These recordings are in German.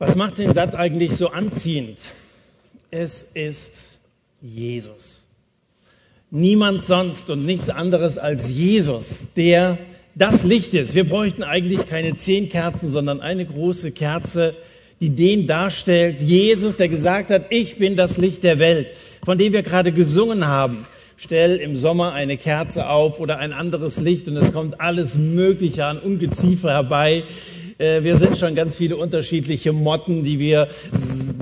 Was macht den Satz eigentlich so anziehend? Es ist Jesus. Niemand sonst und nichts anderes als Jesus, der das Licht ist. Wir bräuchten eigentlich keine zehn Kerzen, sondern eine große Kerze, die den darstellt. Jesus, der gesagt hat, ich bin das Licht der Welt, von dem wir gerade gesungen haben. Stell im Sommer eine Kerze auf oder ein anderes Licht und es kommt alles Mögliche an Ungeziefer herbei äh, wir sind schon ganz viele unterschiedliche Motten, die wir,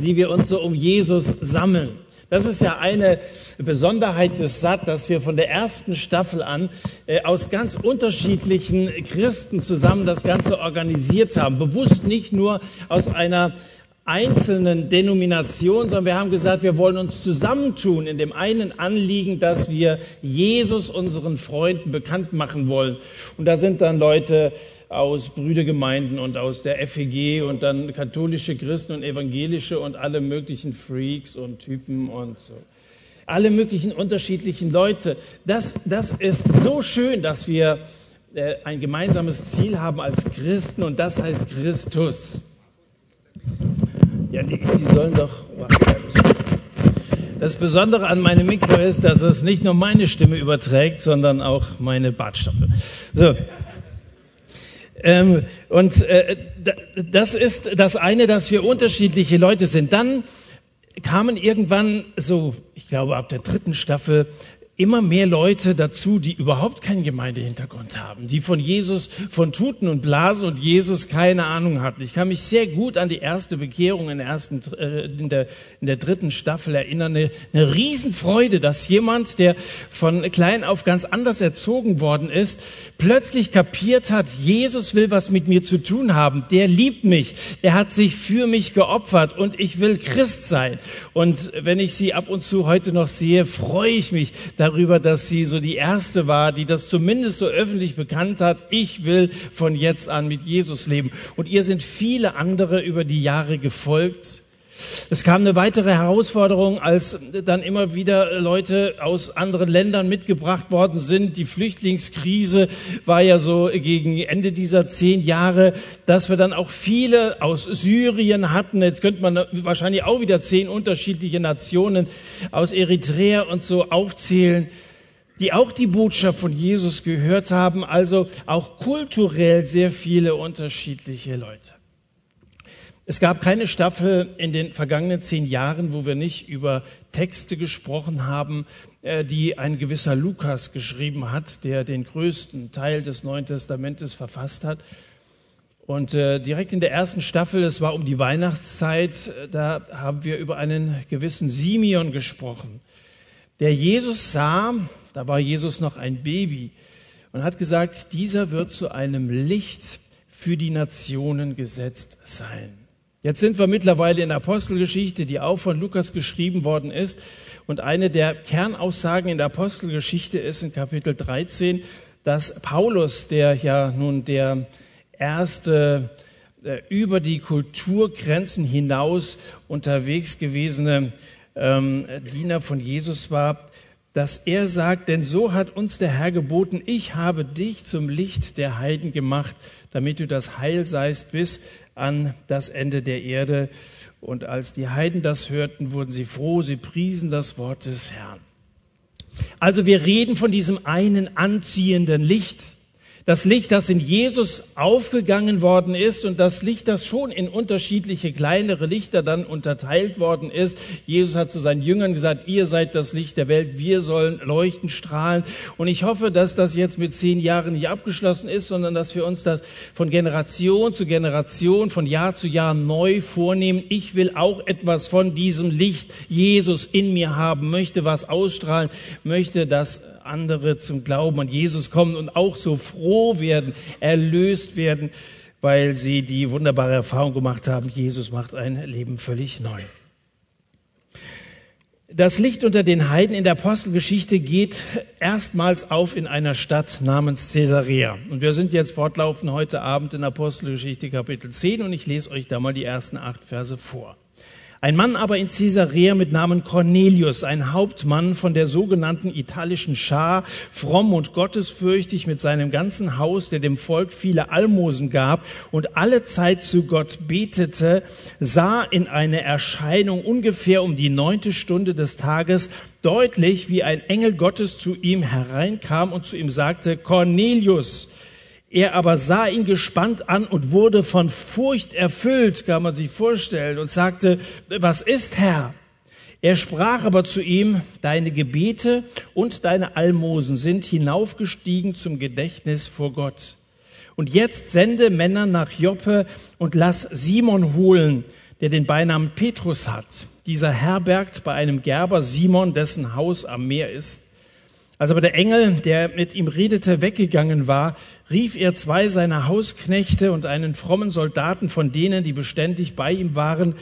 die wir uns so um Jesus sammeln. Das ist ja eine Besonderheit des SAT, dass wir von der ersten Staffel an äh, aus ganz unterschiedlichen Christen zusammen das Ganze organisiert haben. Bewusst nicht nur aus einer einzelnen Denomination, sondern wir haben gesagt, wir wollen uns zusammentun in dem einen Anliegen, dass wir Jesus unseren Freunden bekannt machen wollen. Und da sind dann Leute aus Brüdergemeinden und aus der FEG und dann katholische Christen und evangelische und alle möglichen Freaks und Typen und so. Alle möglichen unterschiedlichen Leute. Das, das ist so schön, dass wir äh, ein gemeinsames Ziel haben als Christen und das heißt Christus. Ja, die, die sollen doch Das Besondere an meinem Mikro ist, dass es nicht nur meine Stimme überträgt, sondern auch meine Bartstoffe. So. Ähm, und äh, das ist das eine, dass wir unterschiedliche Leute sind. Dann kamen irgendwann so, ich glaube ab der dritten Staffel, immer mehr Leute dazu, die überhaupt keinen Gemeindehintergrund haben, die von Jesus, von Tuten und Blasen und Jesus keine Ahnung hatten. Ich kann mich sehr gut an die erste Bekehrung in der, ersten, äh, in der, in der dritten Staffel erinnern. Eine, eine Riesenfreude, dass jemand, der von klein auf ganz anders erzogen worden ist, plötzlich kapiert hat, Jesus will was mit mir zu tun haben. Der liebt mich. Er hat sich für mich geopfert und ich will Christ sein. Und wenn ich sie ab und zu heute noch sehe, freue ich mich, darüber, dass sie so die erste war, die das zumindest so öffentlich bekannt hat. Ich will von jetzt an mit Jesus leben. Und ihr sind viele andere über die Jahre gefolgt. Es kam eine weitere Herausforderung, als dann immer wieder Leute aus anderen Ländern mitgebracht worden sind. Die Flüchtlingskrise war ja so gegen Ende dieser zehn Jahre, dass wir dann auch viele aus Syrien hatten. Jetzt könnte man wahrscheinlich auch wieder zehn unterschiedliche Nationen aus Eritrea und so aufzählen die auch die Botschaft von Jesus gehört haben, also auch kulturell sehr viele unterschiedliche Leute. Es gab keine Staffel in den vergangenen zehn Jahren, wo wir nicht über Texte gesprochen haben, äh, die ein gewisser Lukas geschrieben hat, der den größten Teil des Neuen Testamentes verfasst hat. Und äh, direkt in der ersten Staffel, es war um die Weihnachtszeit, äh, da haben wir über einen gewissen Simeon gesprochen, der Jesus sah, da war Jesus noch ein Baby, und hat gesagt, dieser wird zu einem Licht für die Nationen gesetzt sein. Jetzt sind wir mittlerweile in der Apostelgeschichte, die auch von Lukas geschrieben worden ist. Und eine der Kernaussagen in der Apostelgeschichte ist in Kapitel 13, dass Paulus, der ja nun der erste äh, über die Kulturgrenzen hinaus unterwegs gewesene ähm, Diener von Jesus war, dass er sagt, denn so hat uns der Herr geboten, ich habe dich zum Licht der Heiden gemacht, damit du das Heil seist bis an das Ende der Erde. Und als die Heiden das hörten, wurden sie froh, sie priesen das Wort des Herrn. Also wir reden von diesem einen anziehenden Licht, das Licht, das in Jesus aufgegangen worden ist und das Licht, das schon in unterschiedliche kleinere Lichter dann unterteilt worden ist. Jesus hat zu seinen Jüngern gesagt, ihr seid das Licht der Welt, wir sollen leuchten, strahlen. Und ich hoffe, dass das jetzt mit zehn Jahren nicht abgeschlossen ist, sondern dass wir uns das von Generation zu Generation, von Jahr zu Jahr neu vornehmen. Ich will auch etwas von diesem Licht Jesus in mir haben, möchte was ausstrahlen, möchte, dass andere zum Glauben an Jesus kommen und auch so froh werden, erlöst werden, weil sie die wunderbare Erfahrung gemacht haben, Jesus macht ein Leben völlig neu. Das Licht unter den Heiden in der Apostelgeschichte geht erstmals auf in einer Stadt namens Caesarea. Und wir sind jetzt fortlaufend heute Abend in Apostelgeschichte Kapitel 10 und ich lese euch da mal die ersten acht Verse vor. Ein Mann aber in Caesarea mit Namen Cornelius, ein Hauptmann von der sogenannten italischen Schar, fromm und gottesfürchtig mit seinem ganzen Haus, der dem Volk viele Almosen gab und alle Zeit zu Gott betete, sah in eine Erscheinung ungefähr um die neunte Stunde des Tages deutlich, wie ein Engel Gottes zu ihm hereinkam und zu ihm sagte, Cornelius, er aber sah ihn gespannt an und wurde von Furcht erfüllt, kann man sich vorstellen, und sagte, was ist Herr? Er sprach aber zu ihm, deine Gebete und deine Almosen sind hinaufgestiegen zum Gedächtnis vor Gott. Und jetzt sende Männer nach Joppe und lass Simon holen, der den Beinamen Petrus hat. Dieser herbergt bei einem Gerber Simon, dessen Haus am Meer ist. Als aber der Engel, der mit ihm redete, weggegangen war, rief er zwei seiner Hausknechte und einen frommen Soldaten von denen, die beständig bei ihm waren.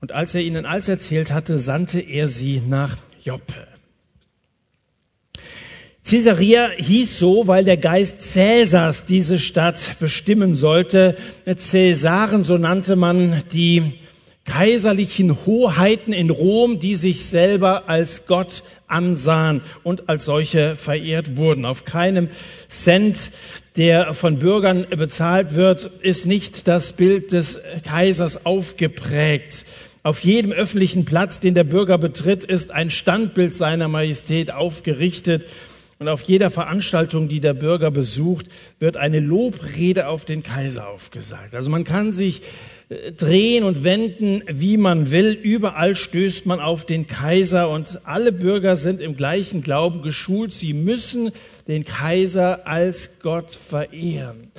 Und als er ihnen alles erzählt hatte, sandte er sie nach Joppe. Caesarea hieß so, weil der Geist Cäsars diese Stadt bestimmen sollte. Cäsaren, so nannte man die kaiserlichen Hoheiten in Rom, die sich selber als Gott ansahen und als solche verehrt wurden. Auf keinem Cent, der von Bürgern bezahlt wird, ist nicht das Bild des Kaisers aufgeprägt. Auf jedem öffentlichen Platz, den der Bürger betritt, ist ein Standbild seiner Majestät aufgerichtet. Und auf jeder Veranstaltung, die der Bürger besucht, wird eine Lobrede auf den Kaiser aufgesagt. Also man kann sich drehen und wenden, wie man will. Überall stößt man auf den Kaiser und alle Bürger sind im gleichen Glauben geschult. Sie müssen den Kaiser als Gott verehren.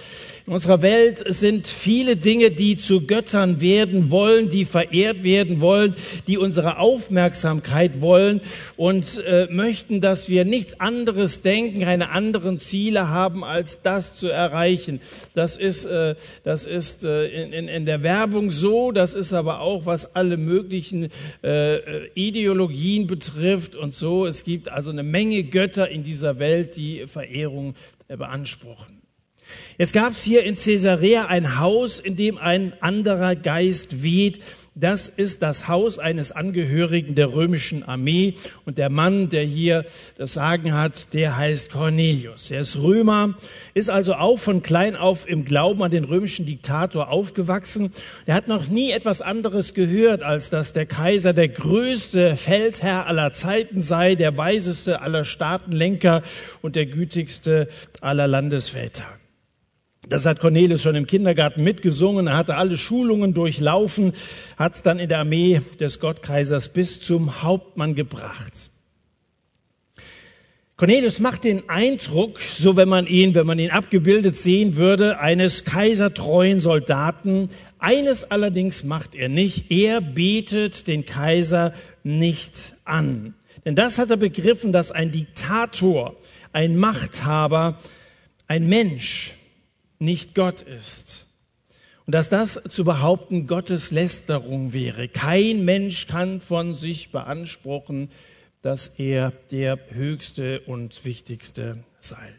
In unserer Welt sind viele Dinge, die zu Göttern werden wollen, die verehrt werden wollen, die unsere Aufmerksamkeit wollen und äh, möchten, dass wir nichts anderes denken, keine anderen Ziele haben, als das zu erreichen. Das ist, äh, das ist äh, in, in der Werbung so, das ist aber auch, was alle möglichen äh, Ideologien betrifft und so. Es gibt also eine Menge Götter in dieser Welt, die Verehrung beanspruchen. Jetzt gab es hier in Caesarea ein Haus, in dem ein anderer Geist weht. Das ist das Haus eines Angehörigen der römischen Armee. Und der Mann, der hier das Sagen hat, der heißt Cornelius. Er ist Römer, ist also auch von klein auf im Glauben an den römischen Diktator aufgewachsen. Er hat noch nie etwas anderes gehört, als dass der Kaiser der größte Feldherr aller Zeiten sei, der weiseste aller Staatenlenker und der gütigste aller Landesväter. Das hat Cornelius schon im Kindergarten mitgesungen. Er hatte alle Schulungen durchlaufen, hat es dann in der Armee des Gottkaisers bis zum Hauptmann gebracht. Cornelius macht den Eindruck, so wenn man ihn, wenn man ihn abgebildet sehen würde, eines kaisertreuen Soldaten. Eines allerdings macht er nicht. Er betet den Kaiser nicht an. Denn das hat er begriffen, dass ein Diktator, ein Machthaber, ein Mensch nicht Gott ist. Und dass das zu behaupten Gottes Lästerung wäre. Kein Mensch kann von sich beanspruchen, dass er der Höchste und Wichtigste sei.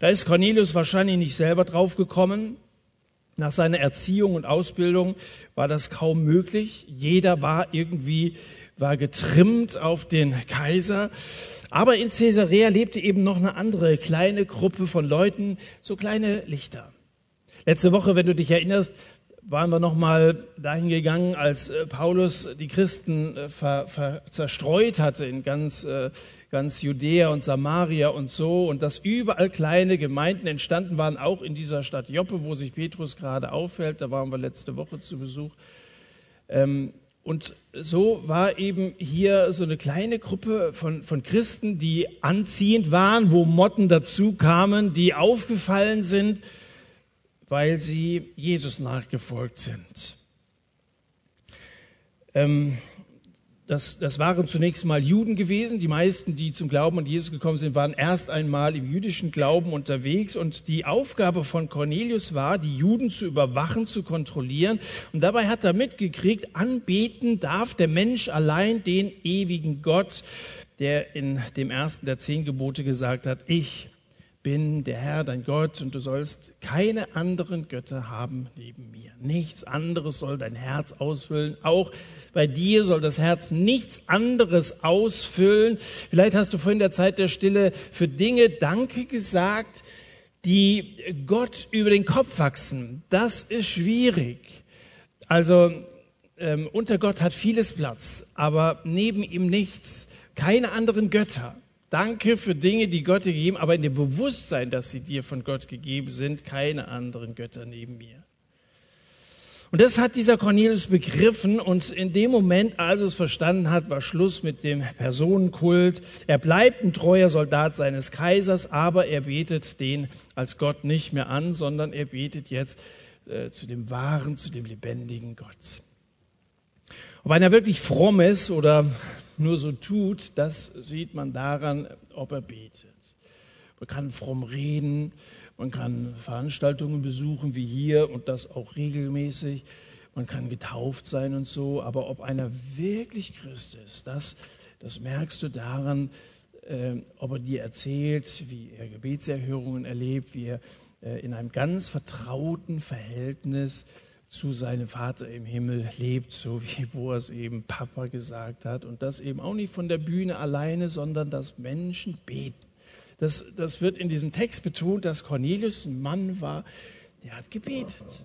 Da ist Cornelius wahrscheinlich nicht selber drauf gekommen. Nach seiner Erziehung und Ausbildung war das kaum möglich. Jeder war irgendwie, war getrimmt auf den Kaiser. Aber in Caesarea lebte eben noch eine andere kleine Gruppe von Leuten, so kleine Lichter. Letzte Woche, wenn du dich erinnerst, waren wir nochmal dahin gegangen, als äh, Paulus die Christen äh, ver, ver, zerstreut hatte in ganz, äh, ganz Judäa und Samaria und so und dass überall kleine Gemeinden entstanden waren, auch in dieser Stadt Joppe, wo sich Petrus gerade aufhält. Da waren wir letzte Woche zu Besuch. Ähm, und so war eben hier so eine kleine Gruppe von, von Christen, die anziehend waren, wo Motten dazu kamen, die aufgefallen sind, weil sie Jesus nachgefolgt sind. Ähm, das, das waren zunächst mal Juden gewesen. Die meisten, die zum Glauben an Jesus gekommen sind, waren erst einmal im jüdischen Glauben unterwegs. Und die Aufgabe von Cornelius war, die Juden zu überwachen, zu kontrollieren. Und dabei hat er mitgekriegt, anbeten darf der Mensch allein den ewigen Gott, der in dem ersten der zehn Gebote gesagt hat, ich bin der Herr, dein Gott, und du sollst keine anderen Götter haben neben mir. Nichts anderes soll dein Herz ausfüllen. Auch bei dir soll das Herz nichts anderes ausfüllen. Vielleicht hast du vorhin der Zeit der Stille für Dinge Danke gesagt, die Gott über den Kopf wachsen. Das ist schwierig. Also ähm, unter Gott hat vieles Platz, aber neben ihm nichts. Keine anderen Götter. Danke für Dinge, die Gott dir gegeben, aber in dem Bewusstsein, dass sie dir von Gott gegeben sind, keine anderen Götter neben mir. Und das hat dieser Cornelius begriffen und in dem Moment, als er es verstanden hat, war Schluss mit dem Personenkult. Er bleibt ein treuer Soldat seines Kaisers, aber er betet den als Gott nicht mehr an, sondern er betet jetzt äh, zu dem wahren, zu dem lebendigen Gott. Ob einer wirklich fromm ist oder nur so tut, das sieht man daran, ob er betet. Man kann fromm reden, man kann Veranstaltungen besuchen wie hier und das auch regelmäßig. Man kann getauft sein und so, aber ob einer wirklich Christ ist, das, das merkst du daran, äh, ob er dir erzählt, wie er Gebetserhörungen erlebt, wie er äh, in einem ganz vertrauten Verhältnis zu seinem Vater im Himmel lebt, so wie es eben Papa gesagt hat. Und das eben auch nicht von der Bühne alleine, sondern dass Menschen beten. Das, das wird in diesem Text betont, dass Cornelius ein Mann war, der hat gebetet.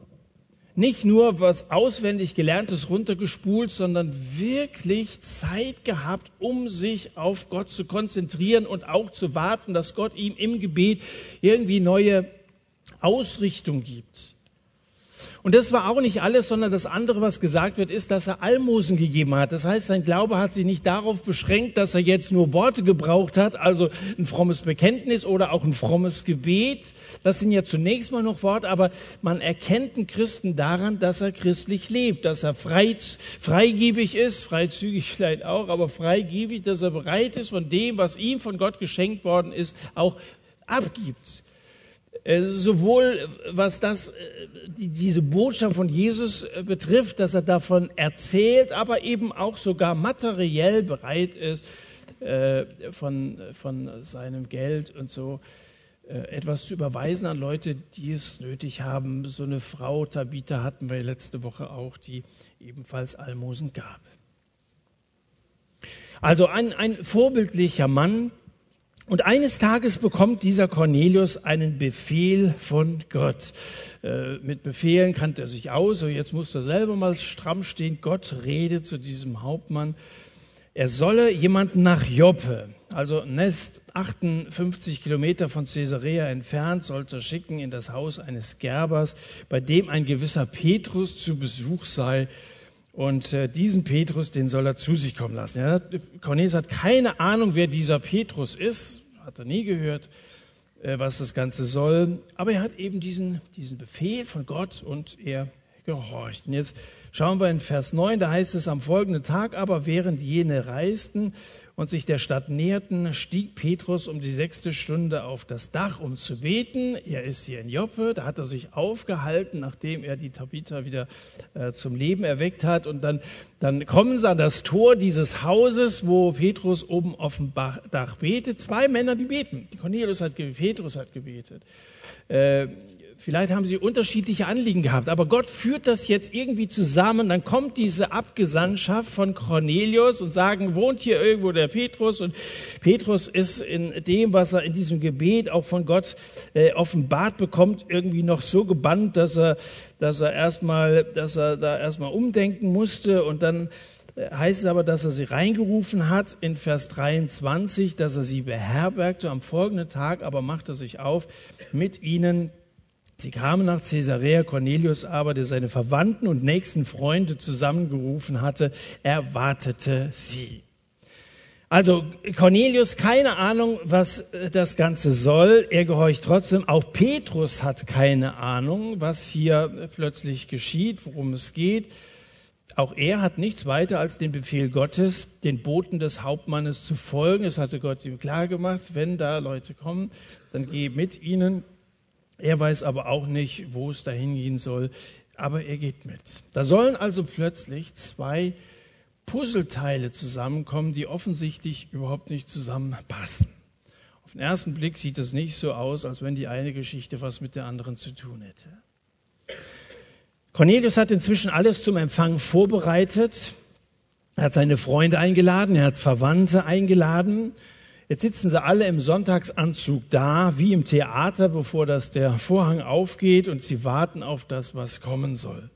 Nicht nur was auswendig gelerntes runtergespult, sondern wirklich Zeit gehabt, um sich auf Gott zu konzentrieren und auch zu warten, dass Gott ihm im Gebet irgendwie neue Ausrichtung gibt. Und das war auch nicht alles, sondern das andere, was gesagt wird, ist, dass er Almosen gegeben hat. Das heißt, sein Glaube hat sich nicht darauf beschränkt, dass er jetzt nur Worte gebraucht hat, also ein frommes Bekenntnis oder auch ein frommes Gebet. Das sind ja zunächst mal noch Worte, aber man erkennt einen Christen daran, dass er christlich lebt, dass er frei, freigebig ist, freizügig vielleicht auch, aber freigebig, dass er bereit ist, von dem, was ihm von Gott geschenkt worden ist, auch abgibt. Äh, sowohl äh, was das, äh, die, diese Botschaft von Jesus betrifft, dass er davon erzählt, aber eben auch sogar materiell bereit ist, von, von seinem Geld und so etwas zu überweisen an Leute, die es nötig haben. So eine Frau, Tabitha, hatten wir letzte Woche auch, die ebenfalls Almosen gab. Also ein, ein vorbildlicher Mann, und eines Tages bekommt dieser Cornelius einen Befehl von Gott. Äh, mit Befehlen kannte er sich aus, so jetzt muss er selber mal stramm stehen. Gott redet zu diesem Hauptmann. Er solle jemanden nach Joppe, also Nest 58 Kilometer von Caesarea entfernt, sollte schicken in das Haus eines Gerbers, bei dem ein gewisser Petrus zu Besuch sei. Und äh, diesen Petrus, den soll er zu sich kommen lassen. Ja, Cornelius hat keine Ahnung, wer dieser Petrus ist, hat er nie gehört, äh, was das Ganze soll. Aber er hat eben diesen, diesen Befehl von Gott und er gehorcht. Und jetzt schauen wir in Vers 9, da heißt es, am folgenden Tag aber, während jene reisten, und sich der Stadt näherten, stieg Petrus um die sechste Stunde auf das Dach, um zu beten. Er ist hier in Joppe, da hat er sich aufgehalten, nachdem er die Tabitha wieder äh, zum Leben erweckt hat. Und dann, dann kommen sie an das Tor dieses Hauses, wo Petrus oben auf dem Dach betet. Zwei Männer, die beten. Cornelius hat gebetet, Petrus hat gebetet. Äh, Vielleicht haben sie unterschiedliche Anliegen gehabt, aber Gott führt das jetzt irgendwie zusammen. Dann kommt diese Abgesandtschaft von Cornelius und sagen, wohnt hier irgendwo der Petrus und Petrus ist in dem, was er in diesem Gebet auch von Gott äh, offenbart bekommt, irgendwie noch so gebannt, dass er, dass er erstmal, dass er da erstmal umdenken musste und dann äh, heißt es aber, dass er sie reingerufen hat in Vers 23, dass er sie beherbergte. Am folgenden Tag aber machte er sich auf, mit ihnen Sie kamen nach Caesarea, Cornelius aber, der seine Verwandten und nächsten Freunde zusammengerufen hatte, erwartete sie. Also Cornelius, keine Ahnung, was das Ganze soll. Er gehorcht trotzdem. Auch Petrus hat keine Ahnung, was hier plötzlich geschieht, worum es geht. Auch er hat nichts weiter als den Befehl Gottes, den Boten des Hauptmannes zu folgen. Es hatte Gott ihm klar gemacht, wenn da Leute kommen, dann geh mit ihnen. Er weiß aber auch nicht, wo es dahin gehen soll, aber er geht mit. Da sollen also plötzlich zwei Puzzleteile zusammenkommen, die offensichtlich überhaupt nicht zusammenpassen. Auf den ersten Blick sieht es nicht so aus, als wenn die eine Geschichte was mit der anderen zu tun hätte. Cornelius hat inzwischen alles zum Empfang vorbereitet. Er hat seine Freunde eingeladen, er hat Verwandte eingeladen. Jetzt sitzen sie alle im Sonntagsanzug da, wie im Theater, bevor das der Vorhang aufgeht und sie warten auf das, was kommen soll.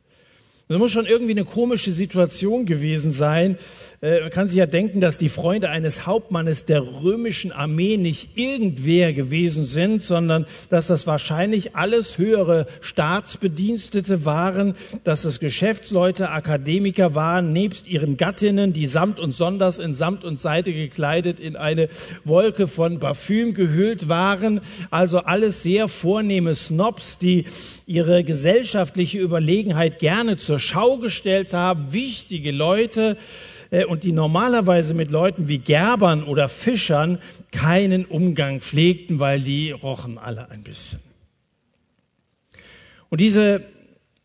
Das muss schon irgendwie eine komische Situation gewesen sein. Äh, man kann sich ja denken, dass die Freunde eines Hauptmannes der römischen Armee nicht irgendwer gewesen sind, sondern dass das wahrscheinlich alles höhere Staatsbedienstete waren, dass es Geschäftsleute, Akademiker waren, nebst ihren Gattinnen, die samt und sonders in Samt und Seite gekleidet in eine Wolke von Parfüm gehüllt waren. Also alles sehr vornehme Snobs, die ihre gesellschaftliche Überlegenheit gerne zur zur Schau gestellt haben, wichtige Leute äh, und die normalerweise mit Leuten wie Gerbern oder Fischern keinen Umgang pflegten, weil die rochen alle ein bisschen. Und diese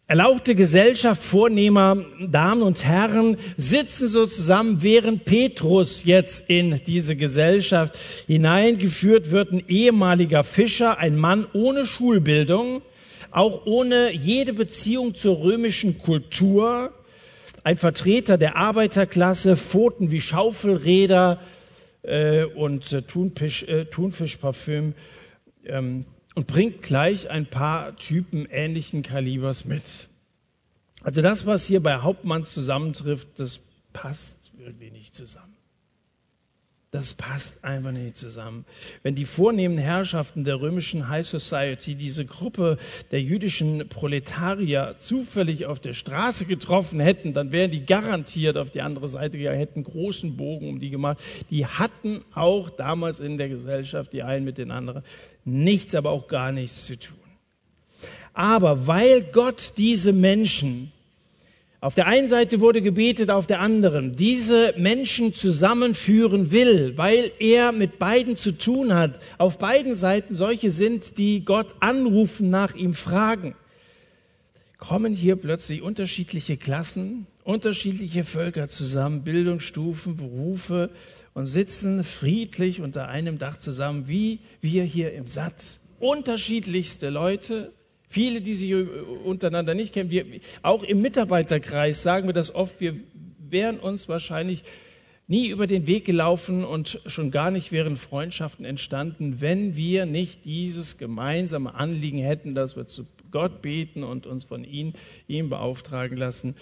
erlauchte Gesellschaft vornehmer Damen und Herren sitzen so zusammen, während Petrus jetzt in diese Gesellschaft hineingeführt wird, ein ehemaliger Fischer, ein Mann ohne Schulbildung, auch ohne jede Beziehung zur römischen Kultur, ein Vertreter der Arbeiterklasse, Pfoten wie Schaufelräder äh, und äh, Thunfisch, äh, Thunfischparfüm ähm, und bringt gleich ein paar Typen ähnlichen Kalibers mit. Also das, was hier bei Hauptmann zusammentrifft, das passt irgendwie nicht zusammen. Das passt einfach nicht zusammen. Wenn die vornehmen Herrschaften der römischen High Society diese Gruppe der jüdischen Proletarier zufällig auf der Straße getroffen hätten, dann wären die garantiert auf die andere Seite gegangen, hätten großen Bogen um die gemacht. Die hatten auch damals in der Gesellschaft, die einen mit den anderen, nichts, aber auch gar nichts zu tun. Aber weil Gott diese Menschen auf der einen Seite wurde gebetet, auf der anderen. Diese Menschen zusammenführen will, weil er mit beiden zu tun hat. Auf beiden Seiten solche sind, die Gott anrufen, nach ihm fragen. Kommen hier plötzlich unterschiedliche Klassen, unterschiedliche Völker zusammen, Bildungsstufen, Berufe und sitzen friedlich unter einem Dach zusammen, wie wir hier im Satz. Unterschiedlichste Leute, Viele, die sich untereinander nicht kennen, wir, auch im Mitarbeiterkreis sagen wir das oft, wir wären uns wahrscheinlich nie über den Weg gelaufen und schon gar nicht wären Freundschaften entstanden, wenn wir nicht dieses gemeinsame Anliegen hätten, dass wir zu Gott beten und uns von ihm, ihm beauftragen lassen.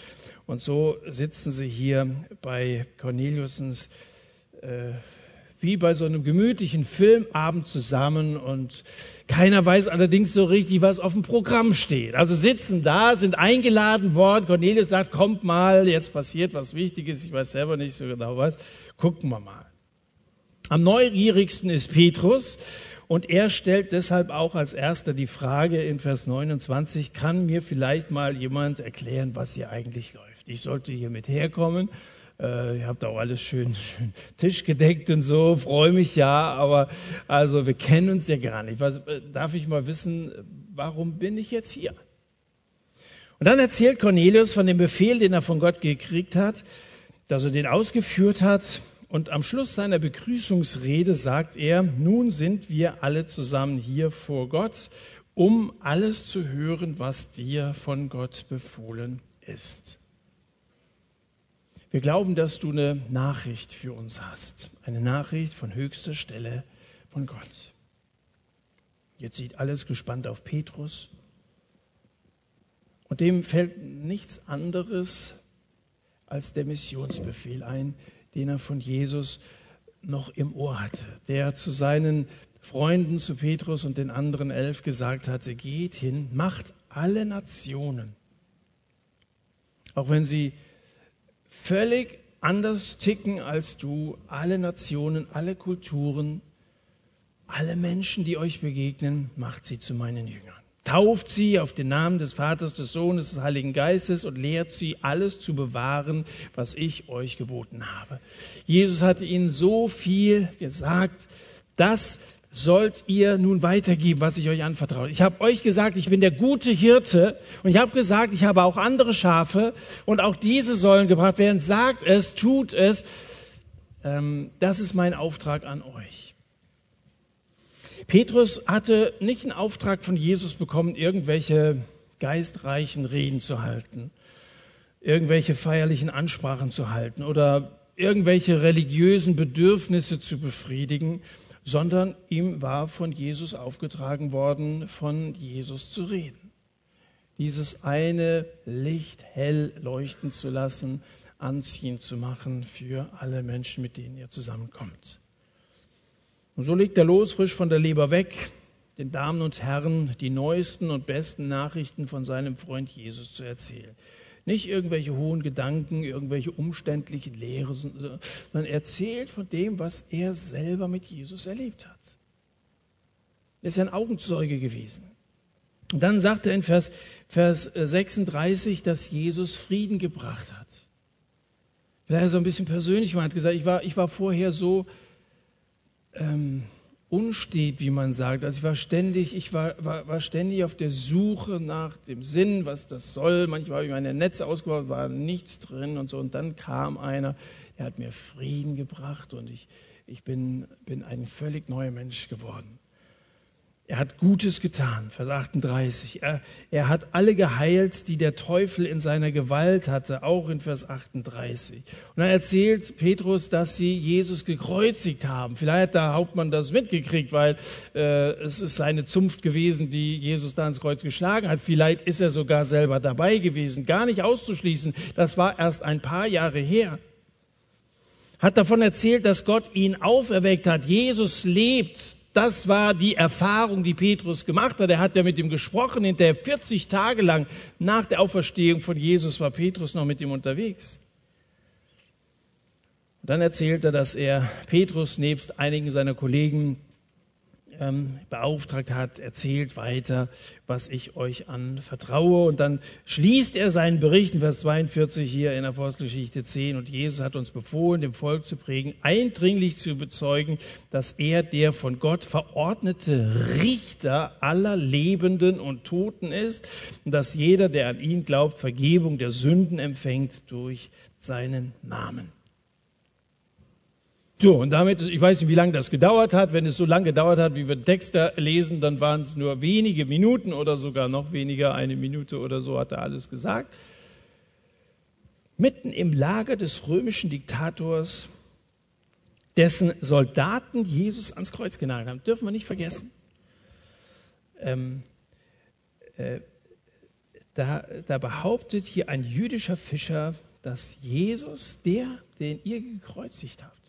Und so sitzen sie hier bei Corneliusens äh, wie bei so einem gemütlichen Filmabend zusammen und keiner weiß allerdings so richtig, was auf dem Programm steht. Also sitzen da, sind eingeladen worden. Cornelius sagt, kommt mal, jetzt passiert was Wichtiges. Ich weiß selber nicht so genau was. Gucken wir mal. Am neugierigsten ist Petrus und er stellt deshalb auch als erster die Frage in Vers 29, kann mir vielleicht mal jemand erklären, was hier eigentlich läuft? Ich sollte hier mit herkommen äh, ihr habt auch alles schön, schön Tisch gedeckt und so, freue mich ja, aber also wir kennen uns ja gar nicht. Was, äh, darf ich mal wissen, warum bin ich jetzt hier? Und dann erzählt Cornelius von dem Befehl, den er von Gott gekriegt hat, dass er den ausgeführt hat. Und am Schluss seiner Begrüßungsrede sagt er, nun sind wir alle zusammen hier vor Gott, um alles zu hören, was dir von Gott befohlen ist. Wir glauben, dass du eine Nachricht für uns hast. Eine Nachricht von höchster Stelle von Gott. Jetzt sieht alles gespannt auf Petrus. Und dem fällt nichts anderes als der Missionsbefehl ein, den er von Jesus noch im Ohr hatte, der zu seinen Freunden, zu Petrus und den anderen elf gesagt hatte, geht hin, macht alle Nationen, auch wenn sie völlig anders ticken als du, alle Nationen, alle Kulturen, alle Menschen, die euch begegnen, macht sie zu meinen Jüngern. Tauft sie auf den Namen des Vaters, des Sohnes, des Heiligen Geistes und lehrt sie, alles zu bewahren, was ich euch geboten habe. Jesus hatte ihnen so viel gesagt, dass sollt ihr nun weitergeben, was ich euch anvertraue. Ich habe euch gesagt, ich bin der gute Hirte und ich habe gesagt, ich habe auch andere Schafe und auch diese sollen gebracht werden. Sagt es, tut es. Ähm, das ist mein Auftrag an euch. Petrus hatte nicht einen Auftrag von Jesus bekommen, irgendwelche geistreichen Reden zu halten, irgendwelche feierlichen Ansprachen zu halten oder irgendwelche religiösen Bedürfnisse zu befriedigen, sondern ihm war von Jesus aufgetragen worden, von Jesus zu reden. Dieses eine Licht hell leuchten zu lassen, anziehend zu machen für alle Menschen, mit denen er zusammenkommt. Und so legt er los, frisch von der Leber weg, den Damen und Herren die neuesten und besten Nachrichten von seinem Freund Jesus zu erzählen. Nicht irgendwelche hohen Gedanken, irgendwelche umständlichen Lehren, sondern erzählt von dem, was er selber mit Jesus erlebt hat. Er ist ein Augenzeuge gewesen. Und dann sagt er in Vers, Vers 36, dass Jesus Frieden gebracht hat. Vielleicht so ein bisschen persönlich, man hat gesagt, ich war, ich war vorher so ähm, unstet, wie man sagt. Also ich war ständig, ich war, war, war ständig auf der Suche nach dem Sinn, was das soll. Manchmal habe ich meine Netze ausgebaut, war nichts drin und so. Und dann kam einer, der hat mir Frieden gebracht und ich, ich bin, bin ein völlig neuer Mensch geworden. Er hat Gutes getan, Vers 38. Er, er hat alle geheilt, die der Teufel in seiner Gewalt hatte, auch in Vers 38. Und dann erzählt Petrus, dass sie Jesus gekreuzigt haben. Vielleicht hat der Hauptmann das mitgekriegt, weil äh, es ist seine Zunft gewesen, die Jesus da ins Kreuz geschlagen hat. Vielleicht ist er sogar selber dabei gewesen. Gar nicht auszuschließen. Das war erst ein paar Jahre her hat davon erzählt, dass Gott ihn auferweckt hat. Jesus lebt. Das war die Erfahrung, die Petrus gemacht hat. Er hat ja mit ihm gesprochen. Hinter 40 Tage lang nach der Auferstehung von Jesus war Petrus noch mit ihm unterwegs. Und dann erzählt er, dass er Petrus nebst einigen seiner Kollegen ähm, beauftragt hat, erzählt weiter, was ich euch anvertraue. Und dann schließt er seinen Bericht in Vers 42 hier in Apostelgeschichte 10. Und Jesus hat uns befohlen, dem Volk zu prägen, eindringlich zu bezeugen, dass er der von Gott verordnete Richter aller Lebenden und Toten ist und dass jeder, der an ihn glaubt, Vergebung der Sünden empfängt durch seinen Namen. So, und damit, ich weiß nicht, wie lange das gedauert hat. Wenn es so lange gedauert hat, wie wir den Text da lesen, dann waren es nur wenige Minuten oder sogar noch weniger, eine Minute oder so hat er alles gesagt. Mitten im Lager des römischen Diktators, dessen Soldaten Jesus ans Kreuz genagelt haben, dürfen wir nicht vergessen. Ähm, äh, da, da behauptet hier ein jüdischer Fischer, dass Jesus, der, den ihr gekreuzigt habt,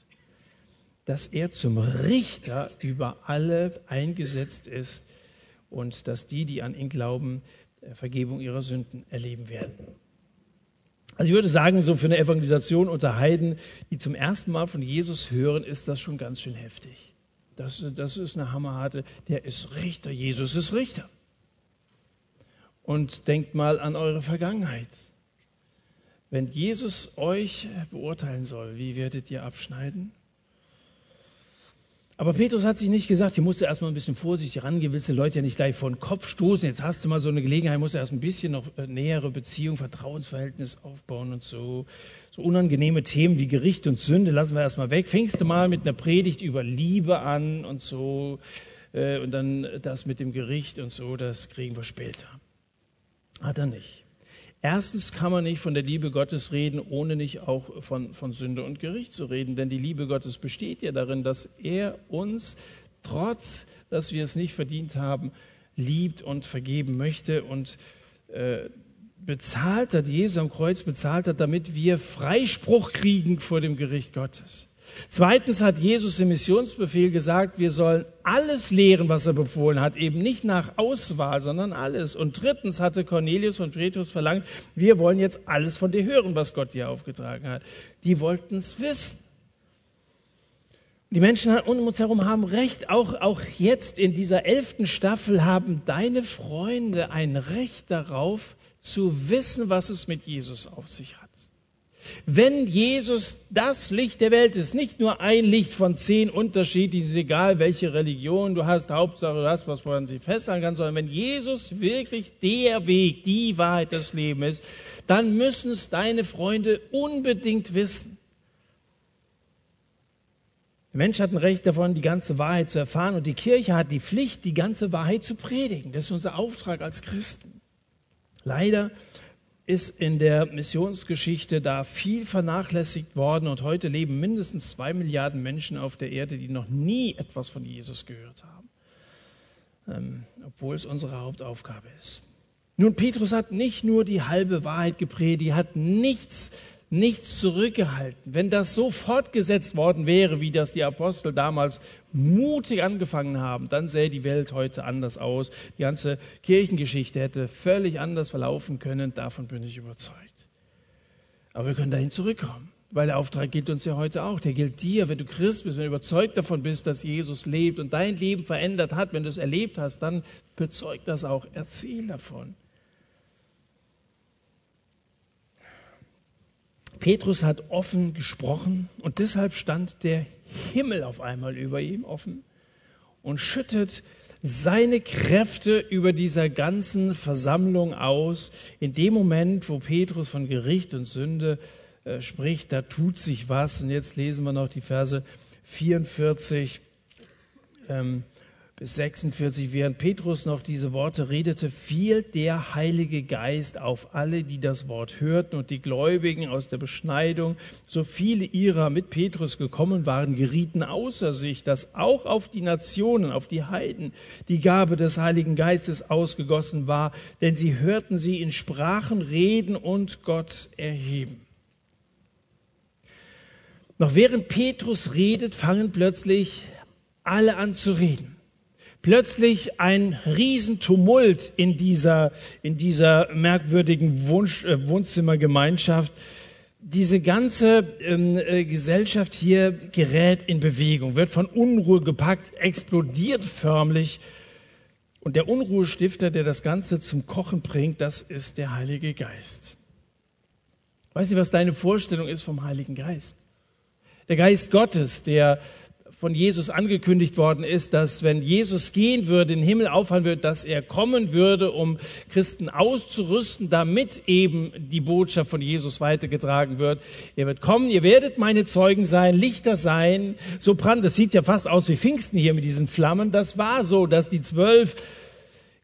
dass er zum Richter über alle eingesetzt ist und dass die, die an ihn glauben, äh, Vergebung ihrer Sünden erleben werden. Also ich würde sagen, so für eine Evangelisation unter Heiden, die zum ersten Mal von Jesus hören, ist das schon ganz schön heftig. Das, das ist eine hammerharte, der ist Richter, Jesus ist Richter. Und denkt mal an eure Vergangenheit. Wenn Jesus euch beurteilen soll, wie werdet ihr abschneiden? Aber Petrus hat sich nicht gesagt, hier musst du erstmal ein bisschen vorsichtig rangehen, willst du Leute ja nicht gleich vor den Kopf stoßen. Jetzt hast du mal so eine Gelegenheit, musst du erst ein bisschen noch äh, nähere Beziehung, Vertrauensverhältnis aufbauen und so. So unangenehme Themen wie Gericht und Sünde lassen wir erstmal weg. Fängst du mal mit einer Predigt über Liebe an und so. Äh, und dann das mit dem Gericht und so, das kriegen wir später. Hat er nicht. Erstens kann man nicht von der Liebe Gottes reden, ohne nicht auch von, von Sünde und Gericht zu reden. Denn die Liebe Gottes besteht ja darin, dass er uns, trotz dass wir es nicht verdient haben, liebt und vergeben möchte und äh, bezahlt hat, Jesus am Kreuz bezahlt hat, damit wir Freispruch kriegen vor dem Gericht Gottes. Zweitens hat Jesus im Missionsbefehl gesagt, wir sollen alles lehren, was er befohlen hat, eben nicht nach Auswahl, sondern alles. Und drittens hatte Cornelius von Petrus verlangt, wir wollen jetzt alles von dir hören, was Gott dir aufgetragen hat. Die wollten es wissen. Die Menschen um uns herum haben recht, auch, auch jetzt in dieser elften Staffel haben deine Freunde ein Recht darauf, zu wissen, was es mit Jesus auf sich hat. Wenn Jesus das Licht der Welt ist, nicht nur ein Licht von zehn unterschiedlichen, ist egal welche Religion du hast, Hauptsache du hast was, woran du dich festhalten kannst, sondern wenn Jesus wirklich der Weg, die Wahrheit, das Leben ist, dann müssen es deine Freunde unbedingt wissen. Der Mensch hat ein Recht davon, die ganze Wahrheit zu erfahren und die Kirche hat die Pflicht, die ganze Wahrheit zu predigen. Das ist unser Auftrag als Christen. Leider ist in der Missionsgeschichte da viel vernachlässigt worden und heute leben mindestens zwei Milliarden Menschen auf der Erde, die noch nie etwas von Jesus gehört haben, ähm, obwohl es unsere Hauptaufgabe ist. Nun, Petrus hat nicht nur die halbe Wahrheit gepredigt, hat nichts nichts zurückgehalten. Wenn das so fortgesetzt worden wäre, wie das die Apostel damals mutig angefangen haben, dann sähe die Welt heute anders aus. Die ganze Kirchengeschichte hätte völlig anders verlaufen können. Davon bin ich überzeugt. Aber wir können dahin zurückkommen. Weil der Auftrag gilt uns ja heute auch. Der gilt dir, wenn du Christ bist, wenn du überzeugt davon bist, dass Jesus lebt und dein Leben verändert hat, wenn du es erlebt hast, dann bezeugt das auch. Erzähl davon. Petrus hat offen gesprochen und deshalb stand der Himmel auf einmal über ihm offen und schüttet seine Kräfte über dieser ganzen Versammlung aus. In dem Moment, wo Petrus von Gericht und Sünde äh, spricht, da tut sich was. Und jetzt lesen wir noch die Verse 44. Ähm, bis 46, während Petrus noch diese Worte redete, fiel der Heilige Geist auf alle, die das Wort hörten und die Gläubigen aus der Beschneidung, so viele ihrer mit Petrus gekommen waren, gerieten außer sich, dass auch auf die Nationen, auf die Heiden, die Gabe des Heiligen Geistes ausgegossen war, denn sie hörten sie in Sprachen reden und Gott erheben. Noch während Petrus redet, fangen plötzlich alle an zu reden plötzlich ein Riesentumult in dieser, in dieser merkwürdigen Wunsch, äh, Wohnzimmergemeinschaft. Diese ganze ähm, äh, Gesellschaft hier gerät in Bewegung, wird von Unruhe gepackt, explodiert förmlich. Und der Unruhestifter, der das Ganze zum Kochen bringt, das ist der Heilige Geist. Weiß nicht, was deine Vorstellung ist vom Heiligen Geist. Der Geist Gottes, der von Jesus angekündigt worden ist, dass wenn Jesus gehen würde, den Himmel aufhalten würde, dass er kommen würde, um Christen auszurüsten, damit eben die Botschaft von Jesus weitergetragen wird. Er wird kommen, ihr werdet meine Zeugen sein, Lichter sein. So brand, das sieht ja fast aus wie Pfingsten hier mit diesen Flammen. Das war so, dass die zwölf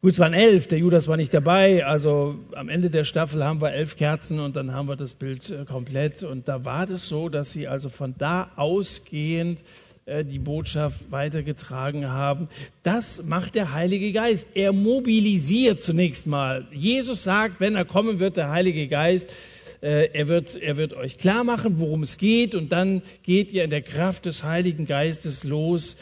Gut, es waren elf, der Judas war nicht dabei. Also am Ende der Staffel haben wir elf Kerzen und dann haben wir das Bild äh, komplett. Und da war das so, dass sie also von da ausgehend die Botschaft weitergetragen haben. Das macht der Heilige Geist. Er mobilisiert zunächst mal. Jesus sagt, wenn er kommen wird, der Heilige Geist, äh, er wird, er wird euch klar machen, worum es geht und dann geht ihr in der Kraft des Heiligen Geistes los.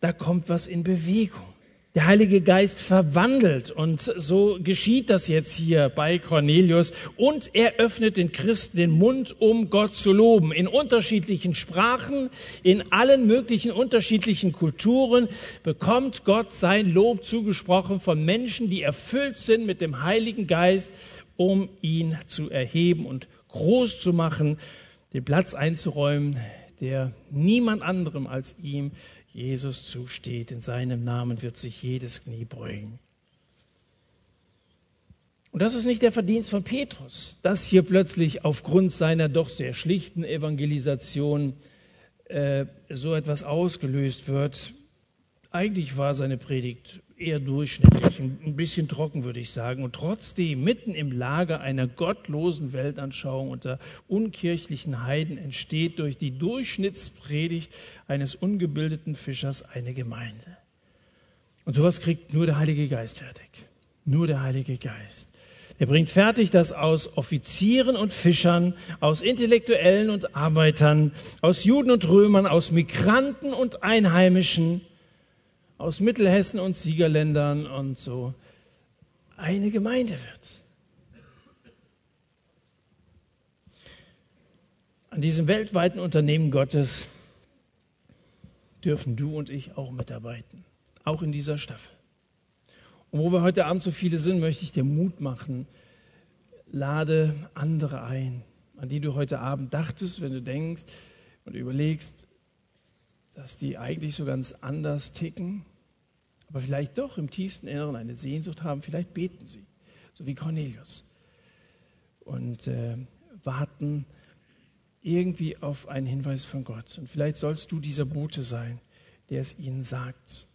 Da kommt was in Bewegung der Heilige Geist verwandelt. Und so geschieht das jetzt hier bei Cornelius. Und er öffnet den Christen den Mund, um Gott zu loben. In unterschiedlichen Sprachen, in allen möglichen unterschiedlichen Kulturen bekommt Gott sein Lob zugesprochen von Menschen, die erfüllt sind mit dem Heiligen Geist, um ihn zu erheben und groß zu machen, den Platz einzuräumen, der niemand anderem als ihm Jesus zusteht. In seinem Namen wird sich jedes Knie beugen. Und das ist nicht der Verdienst von Petrus, dass hier plötzlich aufgrund seiner doch sehr schlichten Evangelisation äh, so etwas ausgelöst wird. Eigentlich war seine Predigt eher durchschnittlich, ein bisschen trocken, würde ich sagen. Und trotzdem, mitten im Lager einer gottlosen Weltanschauung unter unkirchlichen Heiden entsteht durch die Durchschnittspredigt eines ungebildeten Fischers eine Gemeinde. Und sowas kriegt nur der Heilige Geist fertig. Nur der Heilige Geist. Er bringt fertig, dass aus Offizieren und Fischern, aus Intellektuellen und Arbeitern, aus Juden und Römern, aus Migranten und Einheimischen aus Mittelhessen und Siegerländern und so eine Gemeinde wird. An diesem weltweiten Unternehmen Gottes dürfen du und ich auch mitarbeiten, auch in dieser Staffel. Und wo wir heute Abend so viele sind, möchte ich dir Mut machen, lade andere ein, an die du heute Abend dachtest, wenn du denkst und überlegst, dass die eigentlich so ganz anders ticken aber vielleicht doch im tiefsten Inneren eine Sehnsucht haben, vielleicht beten sie, so wie Cornelius, und äh, warten irgendwie auf einen Hinweis von Gott. Und vielleicht sollst du dieser Bote sein, der es ihnen sagt.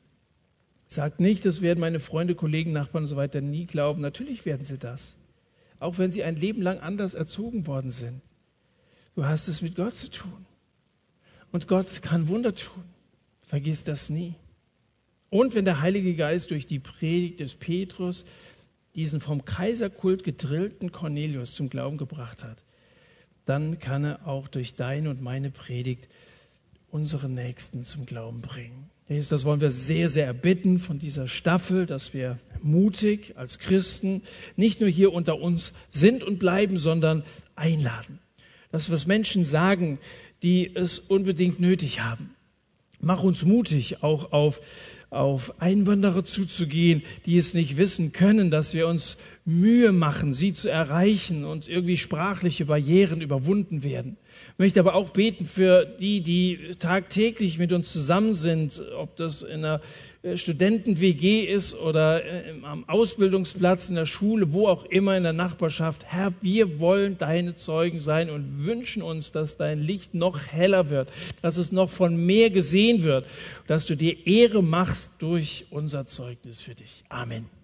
Sagt nicht, das werden meine Freunde, Kollegen, Nachbarn und so weiter nie glauben. Natürlich werden sie das. Auch wenn sie ein Leben lang anders erzogen worden sind. Du hast es mit Gott zu tun. Und Gott kann Wunder tun. Vergiss das nie. Und wenn der Heilige Geist durch die Predigt des Petrus diesen vom Kaiserkult gedrillten Cornelius zum Glauben gebracht hat, dann kann er auch durch deine und meine Predigt unsere Nächsten zum Glauben bringen. Das wollen wir sehr, sehr erbitten von dieser Staffel, dass wir mutig als Christen nicht nur hier unter uns sind und bleiben, sondern einladen. Dass wir Menschen sagen, die es unbedingt nötig haben. Mach uns mutig, auch auf auf Einwanderer zuzugehen, die es nicht wissen können, dass wir uns Mühe machen, sie zu erreichen und irgendwie sprachliche Barrieren überwunden werden. Ich möchte aber auch beten für die, die tagtäglich mit uns zusammen sind, ob das in einer äh, Studenten-WG ist oder äh, am Ausbildungsplatz, in der Schule, wo auch immer in der Nachbarschaft. Herr, wir wollen deine Zeugen sein und wünschen uns, dass dein Licht noch heller wird, dass es noch von mehr gesehen wird, dass du dir Ehre machst durch unser Zeugnis für dich. Amen.